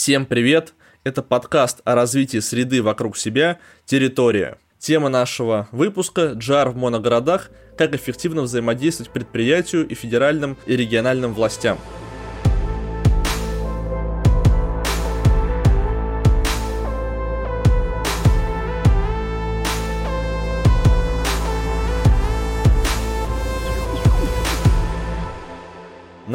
Всем привет! Это подкаст о развитии среды вокруг себя «Территория». Тема нашего выпуска – джар в моногородах, как эффективно взаимодействовать предприятию и федеральным и региональным властям –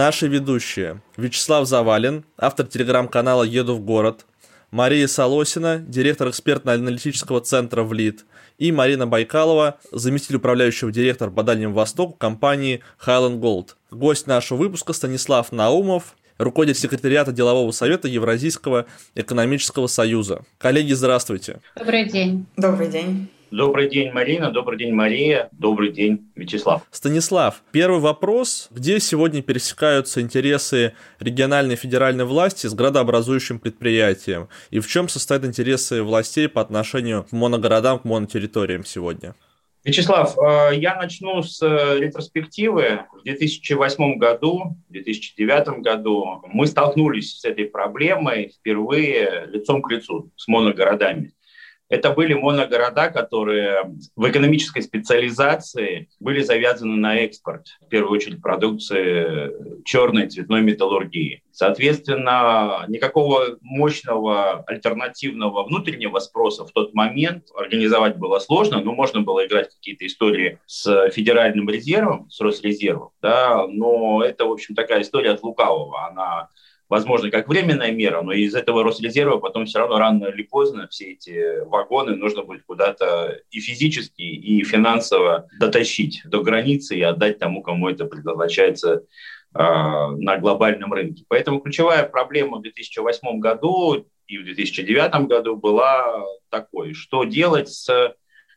Наши ведущие. Вячеслав Завалин, автор телеграм-канала «Еду в город», Мария Солосина, директор экспертно-аналитического центра ВЛИД, и Марина Байкалова, заместитель управляющего директора по Дальнему Востоку компании Highland Gold. Гость нашего выпуска Станислав Наумов, руководитель секретариата делового совета Евразийского экономического союза. Коллеги, здравствуйте. Добрый день. Добрый день. Добрый день, Марина. Добрый день, Мария. Добрый день, Вячеслав. Станислав, первый вопрос. Где сегодня пересекаются интересы региональной и федеральной власти с градообразующим предприятием? И в чем состоят интересы властей по отношению к моногородам, к монотерриториям сегодня? Вячеслав, э, я начну с э, ретроспективы. В 2008 году, в 2009 году мы столкнулись с этой проблемой впервые лицом к лицу с моногородами. Это были моногорода, которые в экономической специализации были завязаны на экспорт, в первую очередь продукции черной цветной металлургии. Соответственно, никакого мощного альтернативного внутреннего спроса в тот момент организовать было сложно, но можно было играть какие-то истории с федеральным резервом, с Росрезервом, да, но это, в общем, такая история от лукавого. Она возможно, как временная мера, но из этого Росрезерва потом все равно рано или поздно все эти вагоны нужно будет куда-то и физически, и финансово дотащить до границы и отдать тому, кому это предназначается а, на глобальном рынке. Поэтому ключевая проблема в 2008 году и в 2009 году была такой, что делать с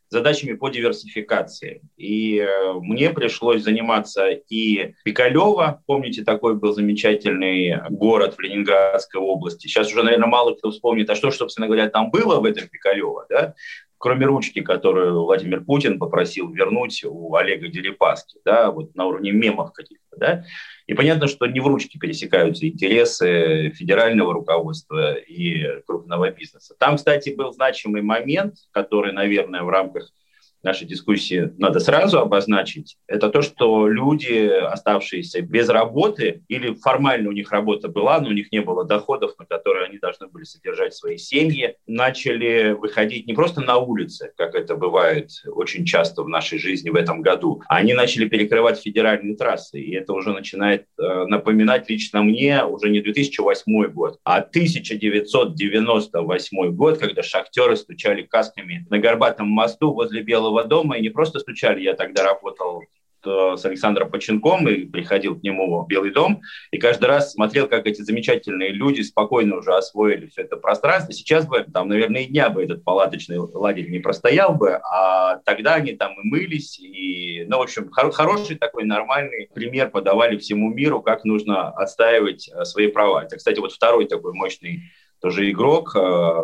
задачами по диверсификации. И э, мне пришлось заниматься и Пикалево, помните, такой был замечательный город в Ленинградской области. Сейчас уже, наверное, мало кто вспомнит, а что, собственно говоря, там было в этом Пикалево, да? кроме ручки, которую Владимир Путин попросил вернуть у Олега Дерипаски, да, вот на уровне мемов каких-то, да, и понятно, что не в ручке пересекаются интересы федерального руководства и крупного бизнеса. Там, кстати, был значимый момент, который, наверное, в рамках нашей дискуссии надо сразу обозначить, это то, что люди, оставшиеся без работы, или формально у них работа была, но у них не было доходов, на которые они должны были содержать свои семьи, начали выходить не просто на улицы, как это бывает очень часто в нашей жизни в этом году, а они начали перекрывать федеральные трассы. И это уже начинает э, напоминать лично мне уже не 2008 год, а 1998 год, когда шахтеры стучали касками на Горбатом мосту возле Белого Белого дома, и не просто стучали, я тогда работал с Александром Поченком и приходил к нему в Белый дом, и каждый раз смотрел, как эти замечательные люди спокойно уже освоили все это пространство. Сейчас бы, там, наверное, и дня бы этот палаточный лагерь не простоял бы, а тогда они там и мылись, и, ну, в общем, хор- хороший такой нормальный пример подавали всему миру, как нужно отстаивать э, свои права. Это, кстати, вот второй такой мощный тоже игрок э,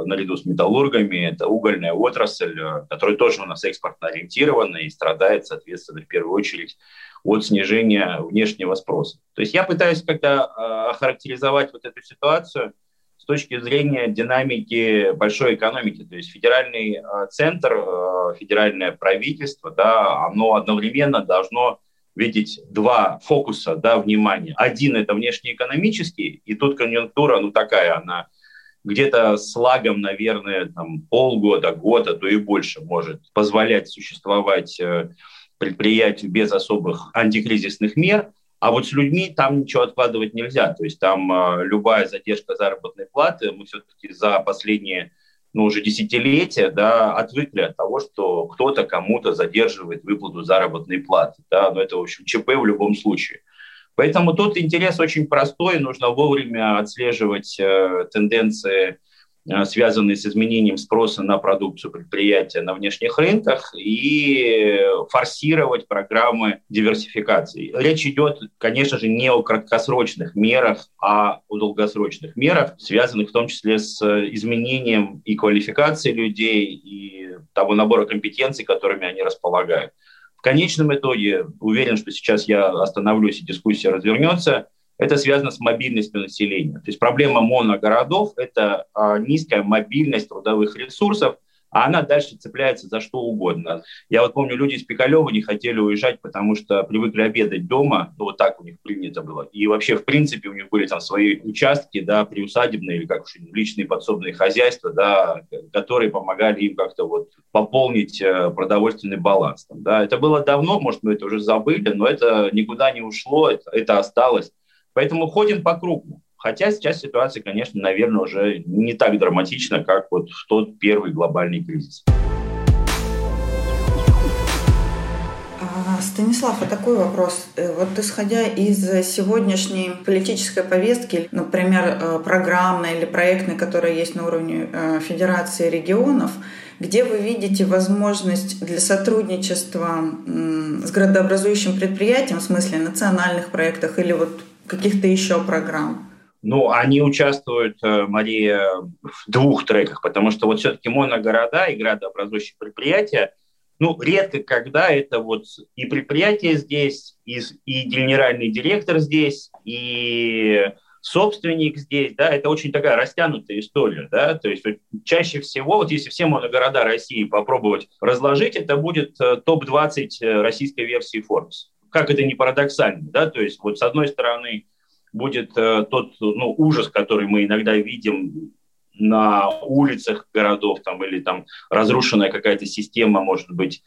наряду с металлургами. Это угольная отрасль, э, которая тоже у нас экспортно ориентирована и страдает, соответственно, в первую очередь от снижения внешнего спроса. То есть я пытаюсь как-то э, охарактеризовать вот эту ситуацию с точки зрения динамики большой экономики. То есть федеральный центр, федеральное правительство, да, оно одновременно должно видеть два фокуса да, внимания. Один – это внешнеэкономический, и тут конъюнктура, ну такая, она где-то с лагом, наверное, там, полгода, год, а то и больше может позволять существовать э, предприятию без особых антикризисных мер. А вот с людьми там ничего откладывать нельзя. То есть там э, любая задержка заработной платы, мы все-таки за последние ну, уже десятилетия да, отвыкли от того, что кто-то кому-то задерживает выплату заработной платы. Да, но это, в общем, ЧП в любом случае. Поэтому тут интерес очень простой, нужно вовремя отслеживать э, тенденции, э, связанные с изменением спроса на продукцию предприятия на внешних рынках и форсировать программы диверсификации. Речь идет, конечно же, не о краткосрочных мерах, а о долгосрочных мерах, связанных в том числе с изменением и квалификации людей, и того набора компетенций, которыми они располагают. В конечном итоге, уверен, что сейчас я остановлюсь и дискуссия развернется, это связано с мобильностью населения. То есть проблема моногородов – это а, низкая мобильность трудовых ресурсов – а она дальше цепляется за что угодно. Я вот помню, люди из Пикалева не хотели уезжать, потому что привыкли обедать дома, ну, вот так у них принято было. И вообще, в принципе, у них были там свои участки, да, приусадебные или как уж личные подсобные хозяйства, да, которые помогали им как-то вот пополнить э, продовольственный баланс. Там, да. Это было давно, может, мы это уже забыли, но это никуда не ушло, это, это осталось. Поэтому ходим по кругу. Хотя сейчас ситуация, конечно, наверное, уже не так драматична, как вот в тот первый глобальный кризис. А, Станислав, а такой вопрос. Э, вот исходя из сегодняшней политической повестки, например, э, программной или проектной, которая есть на уровне э, Федерации регионов, где вы видите возможность для сотрудничества с градообразующим предприятием, в смысле национальных проектах или вот каких-то еще программ? Ну, они участвуют, э, Мария, в двух треках, потому что вот все-таки моногорода и градообразующие предприятия, ну, редко когда это вот и предприятие здесь, и, и генеральный директор здесь, и собственник здесь, да, это очень такая растянутая история, да, то есть вот чаще всего, вот если все моногорода России попробовать разложить, это будет э, топ-20 э, российской версии Forbes. Как это не парадоксально, да, то есть вот с одной стороны будет э, тот ну, ужас, который мы иногда видим на улицах городов, там, или там разрушенная какая-то система, может быть,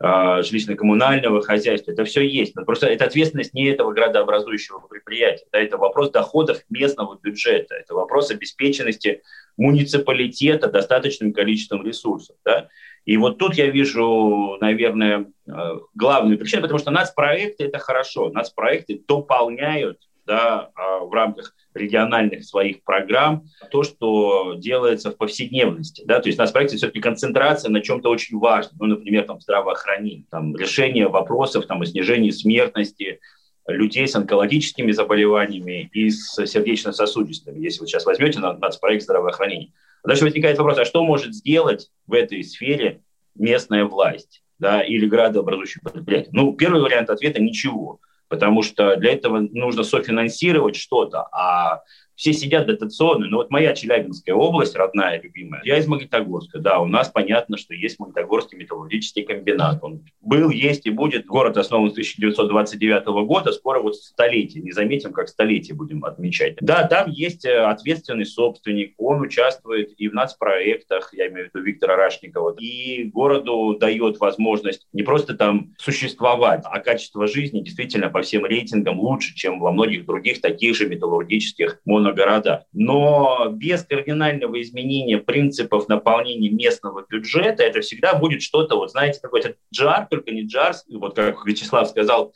э, жилищно-коммунального хозяйства. Это все есть. Но просто это ответственность не этого градообразующего предприятия. Да, это вопрос доходов местного бюджета. Это вопрос обеспеченности муниципалитета достаточным количеством ресурсов. Да? И вот тут я вижу, наверное, э, главную причину, потому что нацпроекты – это хорошо. Нацпроекты дополняют да, а, в рамках региональных своих программ то, что делается в повседневности. Да? То есть у нас в проекте все-таки концентрация на чем-то очень важном, ну, например, там, здравоохранение, там, решение вопросов там, о снижении смертности людей с онкологическими заболеваниями и с сердечно-сосудистыми, если вы сейчас возьмете на нацпроект здравоохранения. Дальше возникает вопрос, а что может сделать в этой сфере местная власть да, или градообразующее предприятие? Ну, первый вариант ответа – ничего потому что для этого нужно софинансировать что-то, а все сидят дотационные. Но вот моя Челябинская область, родная, любимая, я из Магнитогорска. Да, у нас понятно, что есть Магнитогорский металлургический комбинат. Он был, есть и будет. Город основан с 1929 года. Скоро вот столетие. Не заметим, как столетие будем отмечать. Да, там есть э, ответственный собственник. Он участвует и в нацпроектах, я имею в виду Виктора Рашникова. И городу дает возможность не просто там существовать, а качество жизни действительно по всем рейтингам лучше, чем во многих других таких же металлургических моно города. Но без кардинального изменения принципов наполнения местного бюджета это всегда будет что-то, вот знаете, какой-то джар, только не джар, вот как Вячеслав сказал,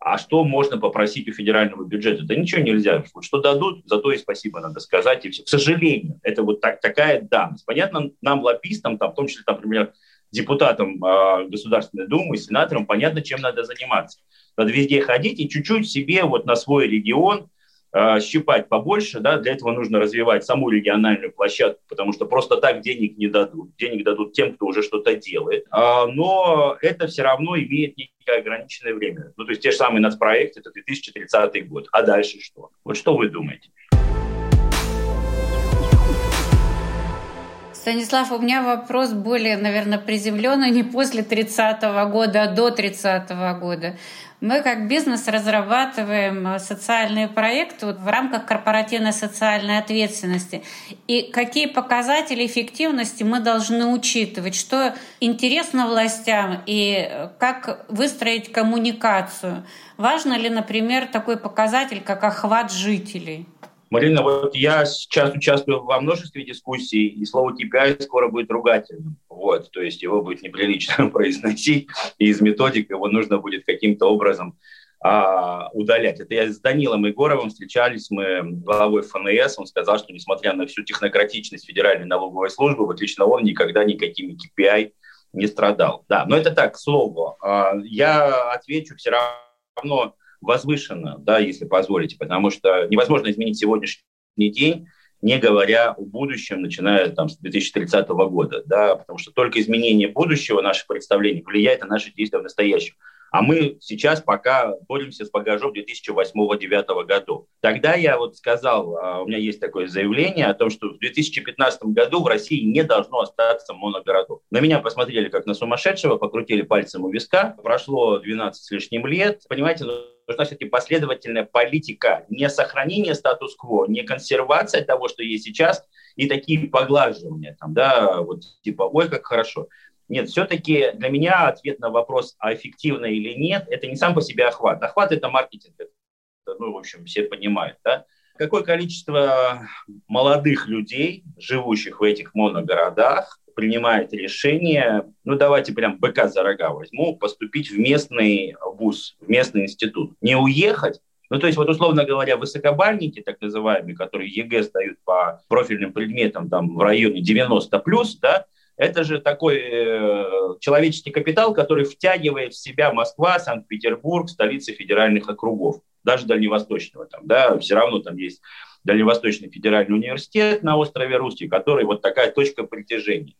а что можно попросить у федерального бюджета? Да ничего нельзя. Что дадут, зато и спасибо надо сказать. И все. К сожалению, это вот так, такая данность. Понятно, нам, лоббистам, там, в том числе, например, депутатам э, Государственной Думы, сенаторам, понятно, чем надо заниматься. Надо везде ходить и чуть-чуть себе вот на свой регион щипать побольше, да, для этого нужно развивать саму региональную площадку, потому что просто так денег не дадут. Денег дадут тем, кто уже что-то делает. А, но это все равно имеет некое ограниченное время. Ну, то есть те же самые нацпроекты, это 2030 год. А дальше что? Вот что вы думаете? Станислав, у меня вопрос более, наверное, приземленный не после 30-го года, а до 30-го года. Мы как бизнес разрабатываем э, социальные проекты в рамках корпоративной социальной ответственности. И какие показатели эффективности мы должны учитывать, что интересно властям и э, как выстроить коммуникацию. Важно ли, например, такой показатель, как охват жителей? Марина, вот я сейчас участвую во множестве дискуссий, и слово KPI скоро будет ругательным. Вот, то есть его будет неприлично произносить, и из методик его нужно будет каким-то образом а, удалять. Это я с Данилом Егоровым встречались, мы главой ФНС, он сказал, что несмотря на всю технократичность Федеральной налоговой службы, вот лично он никогда никакими KPI не страдал. Да, но это так, к слову. А, я отвечу все равно возвышенно, да, если позволите, потому что невозможно изменить сегодняшний день, не говоря о будущем, начиная там, с 2030 года, да, потому что только изменение будущего, наших представлений, влияет на наши действия в настоящем. А мы сейчас пока боремся с багажом 2008-2009 году. Тогда я вот сказал, а, у меня есть такое заявление о том, что в 2015 году в России не должно остаться моногородов. На меня посмотрели как на сумасшедшего, покрутили пальцем у виска. Прошло 12 с лишним лет. Понимаете, нужна все-таки последовательная политика, не сохранение статус-кво, не консервация того, что есть сейчас, и такие поглаживания, там, да, вот типа, ой, как хорошо. Нет, все-таки для меня ответ на вопрос, а эффективно или нет, это не сам по себе охват. Охват – это маркетинг, это, ну, в общем, все понимают, да. Какое количество молодых людей, живущих в этих моногородах, принимает решение, ну давайте прям быка за рога возьму, поступить в местный вуз, в местный институт. Не уехать, ну, то есть, вот, условно говоря, высокобальники, так называемые, которые ЕГЭ сдают по профильным предметам там, в районе 90 плюс, да, это же такой э, человеческий капитал, который втягивает в себя Москва, Санкт-Петербург, столицы федеральных округов, даже дальневосточного. Там, да, все равно там есть Дальневосточный федеральный университет на острове Русский, который вот такая точка притяжения.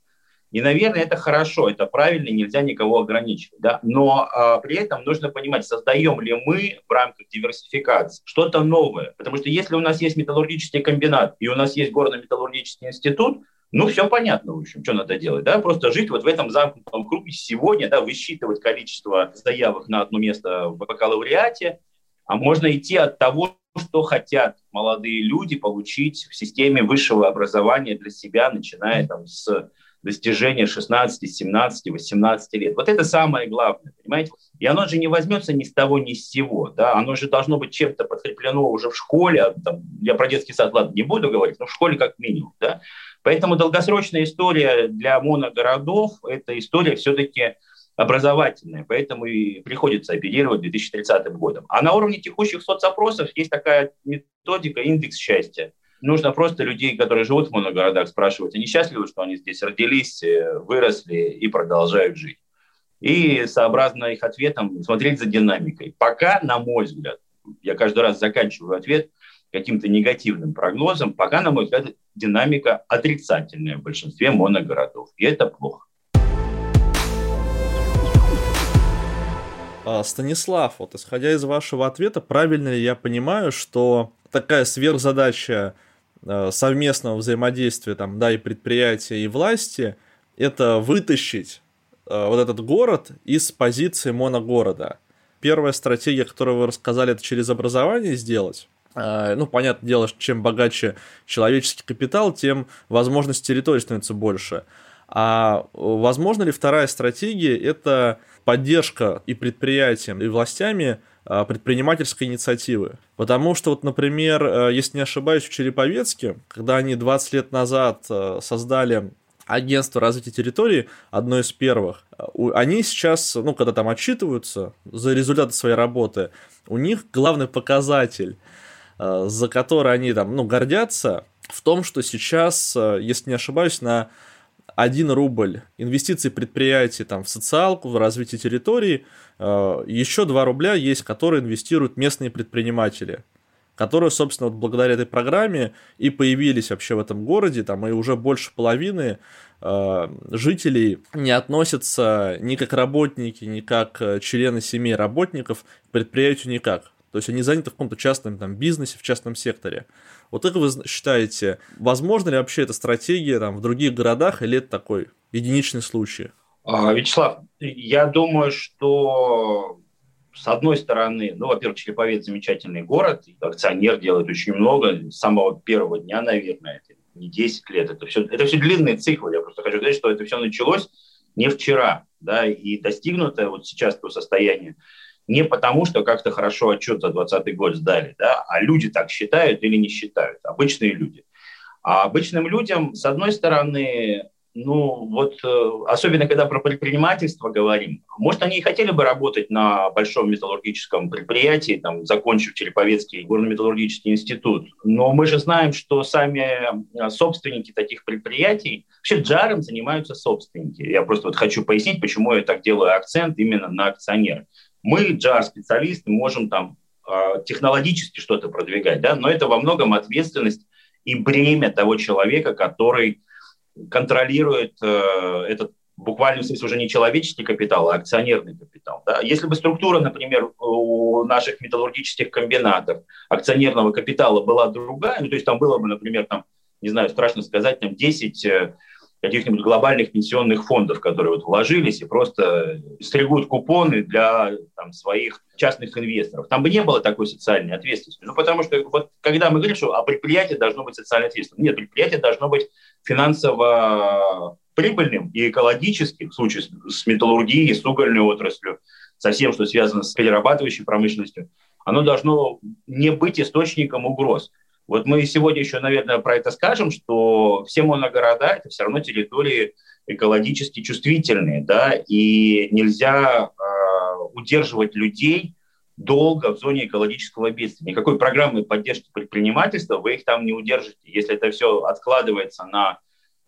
И, наверное, это хорошо, это правильно, нельзя никого ограничивать. Да? Но а, при этом нужно понимать, создаем ли мы в рамках диверсификации что-то новое. Потому что если у нас есть металлургический комбинат и у нас есть горно-металлургический институт, ну, все понятно, в общем, что надо делать, да, просто жить вот в этом замкнутом круге сегодня, да, высчитывать количество заявок на одно место в бакалавриате, а можно идти от того, что хотят молодые люди получить в системе высшего образования для себя, начиная там с достижения 16, 17, 18 лет. Вот это самое главное, понимаете? И оно же не возьмется ни с того, ни с сего. Да? Оно же должно быть чем-то подкреплено уже в школе. А там, я про детский сад, ладно, не буду говорить, но в школе как минимум. Да? Поэтому долгосрочная история для моногородов – это история все-таки образовательная, поэтому и приходится оперировать 2030 годом. А на уровне текущих соцопросов есть такая методика индекс счастья. Нужно просто людей, которые живут в моногородах, спрашивать, они счастливы, что они здесь родились, э, выросли и продолжают жить. И сообразно их ответам смотреть за динамикой. Пока, на мой взгляд, я каждый раз заканчиваю ответ каким-то негативным прогнозом, пока, на мой взгляд, динамика отрицательная в большинстве моногородов. И это плохо. А, Станислав, вот исходя из вашего ответа, правильно ли я понимаю, что такая сверхзадача а, совместного взаимодействия там, да, и предприятия, и власти, это вытащить а, вот этот город из позиции моногорода. Первая стратегия, которую вы рассказали, это через образование сделать. Ну, понятное дело, что чем богаче человеческий капитал, тем возможность территории становится больше. А возможно ли вторая стратегия – это поддержка и предприятиям, и властями предпринимательской инициативы. Потому что, вот, например, э, если не ошибаюсь, в Череповецке, когда они 20 лет назад э, создали агентство развития территории, одно из первых, э, они сейчас, ну, когда там отчитываются за результаты своей работы, у них главный показатель, за который они там, ну, гордятся, в том, что сейчас, если не ошибаюсь, на 1 рубль инвестиций предприятий там, в социалку, в развитие территории, э, еще 2 рубля есть, которые инвестируют местные предприниматели, которые, собственно, вот благодаря этой программе и появились вообще в этом городе, там и уже больше половины э, жителей не относятся ни как работники, ни как э, члены семей работников к предприятию никак. То есть они заняты в каком-то частном там, бизнесе, в частном секторе. Вот как вы считаете, возможно ли вообще эта стратегия там, в других городах, или это такой единичный случай? А, Вячеслав, я думаю, что с одной стороны, ну, во-первых, Череповец замечательный город, акционер делает очень много, с самого первого дня, наверное, это не 10 лет, это все, это все длинные циклы. Я просто хочу сказать, что это все началось не вчера, да, и достигнуто вот сейчас то состояние, не потому, что как-то хорошо отчет за 2020 год сдали, да, а люди так считают или не считают, обычные люди. А обычным людям, с одной стороны, ну вот, э, особенно когда про предпринимательство говорим, может, они и хотели бы работать на большом металлургическом предприятии, там, закончив Череповецкий горно-металлургический институт, но мы же знаем, что сами э, собственники таких предприятий, вообще джаром занимаются собственники. Я просто вот хочу пояснить, почему я так делаю акцент именно на акционерах. Мы, JAR-специалисты, можем там а, технологически что-то продвигать, да, но это во многом ответственность и бремя того человека, который контролирует э, этот буквально в смысле уже не человеческий капитал, а акционерный капитал. Да? Если бы структура, например, у наших металлургических комбинатов акционерного капитала была другая, ну, то есть там было бы, например, там, не знаю, страшно сказать, там 10 э, каких-нибудь глобальных пенсионных фондов, которые вот вложились и просто стригут купоны для там, своих частных инвесторов. Там бы не было такой социальной ответственности. Ну, потому что вот когда мы говорим, что а предприятие должно быть социально ответственным, нет, предприятие должно быть финансово прибыльным и экологическим, в случае с металлургией, с угольной отраслью, со всем, что связано с перерабатывающей промышленностью, оно должно не быть источником угроз. Вот мы сегодня еще, наверное, про это скажем, что все моногорода – это все равно территории экологически чувствительные, да, и нельзя э, удерживать людей долго в зоне экологического бедствия. Никакой программы поддержки предпринимательства вы их там не удержите. Если это все откладывается на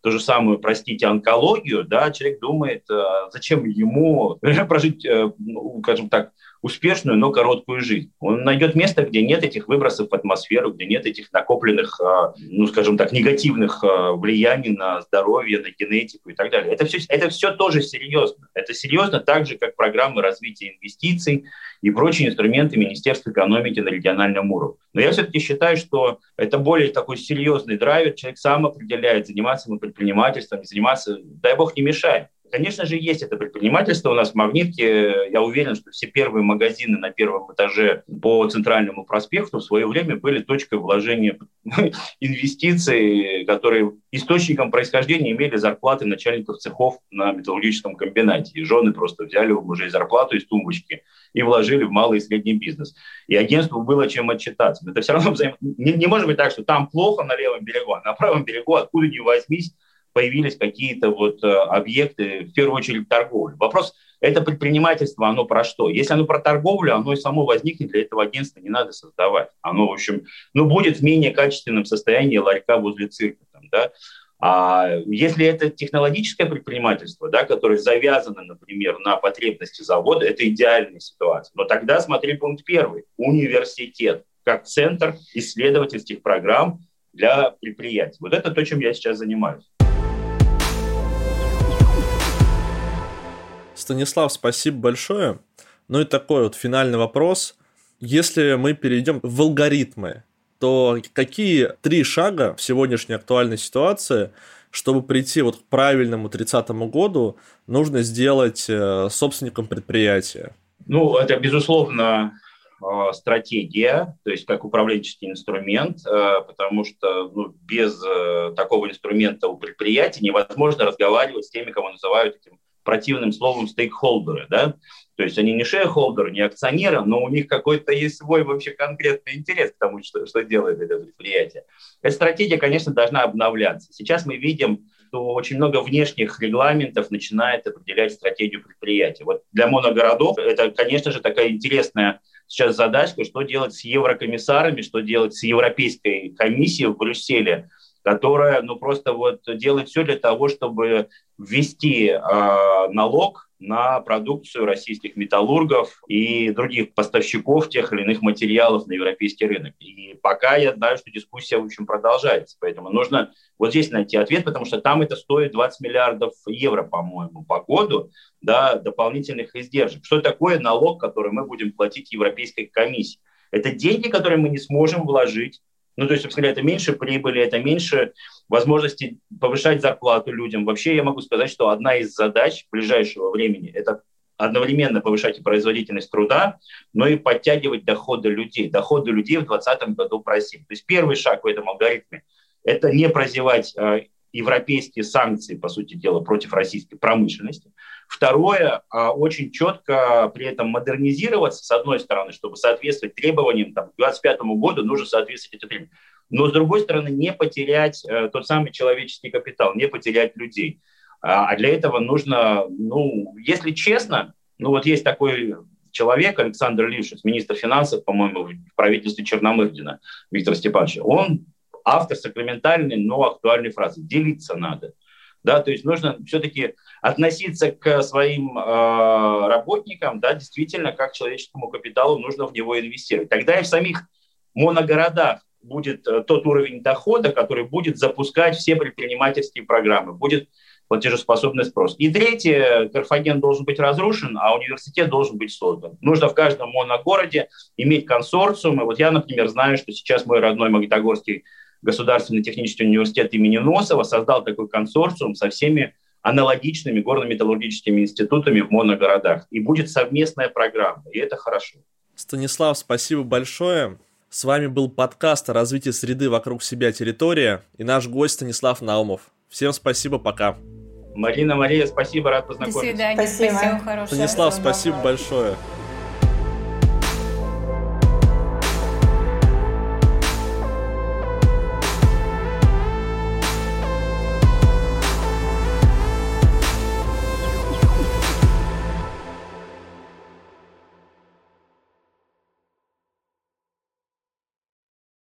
ту же самую, простите, онкологию, да, человек думает, э, зачем ему прожить, э, ну, скажем так, успешную, но короткую жизнь. Он найдет место, где нет этих выбросов в атмосферу, где нет этих накопленных, а, ну, скажем так, негативных а, влияний на здоровье, на генетику и так далее. Это все, это все тоже серьезно. Это серьезно так же, как программы развития инвестиций и прочие инструменты Министерства экономики на региональном уровне. Но я все-таки считаю, что это более такой серьезный драйвер. Человек сам определяет, заниматься ему предпринимательством, заниматься, дай бог, не мешает. Конечно же, есть это предпринимательство. У нас в Магнитке, я уверен, что все первые магазины на первом этаже по Центральному проспекту в свое время были точкой вложения инвестиций, которые источником происхождения имели зарплаты начальников цехов на металлургическом комбинате. И жены просто взяли у мужей зарплату из тумбочки и вложили в малый и средний бизнес. И агентству было чем отчитаться. Но это все равно взаим... не, не может быть так, что там плохо на левом берегу, а на правом берегу, откуда ни возьмись, появились какие-то вот э, объекты, в первую очередь торговли. Вопрос, это предпринимательство, оно про что? Если оно про торговлю, оно и само возникнет, для этого агентства не надо создавать. Оно, в общем, ну, будет в менее качественном состоянии ларька возле цирка. Там, да? А если это технологическое предпринимательство, да, которое завязано, например, на потребности завода, это идеальная ситуация. Но тогда смотри пункт первый. Университет как центр исследовательских программ для предприятий. Вот это то, чем я сейчас занимаюсь. Станислав, спасибо большое. Ну и такой вот финальный вопрос. Если мы перейдем в алгоритмы, то какие три шага в сегодняшней актуальной ситуации, чтобы прийти вот к правильному 30-му году, нужно сделать э, собственником предприятия? Ну, это, безусловно, э, стратегия, то есть как управленческий инструмент, э, потому что ну, без такого инструмента у предприятия невозможно разговаривать с теми, кого называют этим противным словом стейкхолдеры, да, то есть они не шейхолдеры, не акционеры, но у них какой-то есть свой вообще конкретный интерес к тому, что, что делает это предприятие. Эта стратегия, конечно, должна обновляться. Сейчас мы видим, что очень много внешних регламентов начинает определять стратегию предприятия. Вот для моногородов это, конечно же, такая интересная сейчас задачка, что делать с еврокомиссарами, что делать с Европейской комиссией в Брюсселе, которая ну, просто вот делает все для того, чтобы ввести э, налог на продукцию российских металлургов и других поставщиков тех или иных материалов на европейский рынок. И пока я знаю, что дискуссия, в общем, продолжается. Поэтому нужно вот здесь найти ответ, потому что там это стоит 20 миллиардов евро, по-моему, по году, да, дополнительных издержек. Что такое налог, который мы будем платить Европейской комиссии? Это деньги, которые мы не сможем вложить ну, то есть, собственно говоря, это меньше прибыли, это меньше возможности повышать зарплату людям. Вообще я могу сказать, что одна из задач ближайшего времени – это одновременно повышать производительность труда, но и подтягивать доходы людей. Доходы людей в 2020 году просили. То есть первый шаг в этом алгоритме – это не прозевать э, европейские санкции, по сути дела, против российской промышленности. Второе, а, очень четко при этом модернизироваться, с одной стороны, чтобы соответствовать требованиям, там, к 2025 году нужно соответствовать этим требованиям. Но, с другой стороны, не потерять э, тот самый человеческий капитал, не потерять людей. А, а для этого нужно, ну, если честно, ну вот есть такой человек, Александр Лившиц, министр финансов, по-моему, в правительстве Черномырдина, Виктор Степанович, он автор сакраментальной, но актуальной фразы «делиться надо». Да, то есть нужно все-таки относиться к своим э, работникам, да, действительно, как человеческому капиталу, нужно в него инвестировать. Тогда и в самих моногородах будет э, тот уровень дохода, который будет запускать все предпринимательские программы, будет платежеспособный спрос. И третье, Карфаген должен быть разрушен, а университет должен быть создан. Нужно в каждом моногороде иметь консорциум. И вот я, например, знаю, что сейчас мой родной Магнитогорский государственный технический университет имени Носова создал такой консорциум со всеми аналогичными горно-металлургическими институтами в моногородах. И будет совместная программа, и это хорошо. Станислав, спасибо большое. С вами был подкаст о развитии среды вокруг себя территория и наш гость Станислав Наумов. Всем спасибо, пока. Марина, Мария, спасибо, рад познакомиться. До свидания, спасибо, спасибо Станислав, спасибо большое.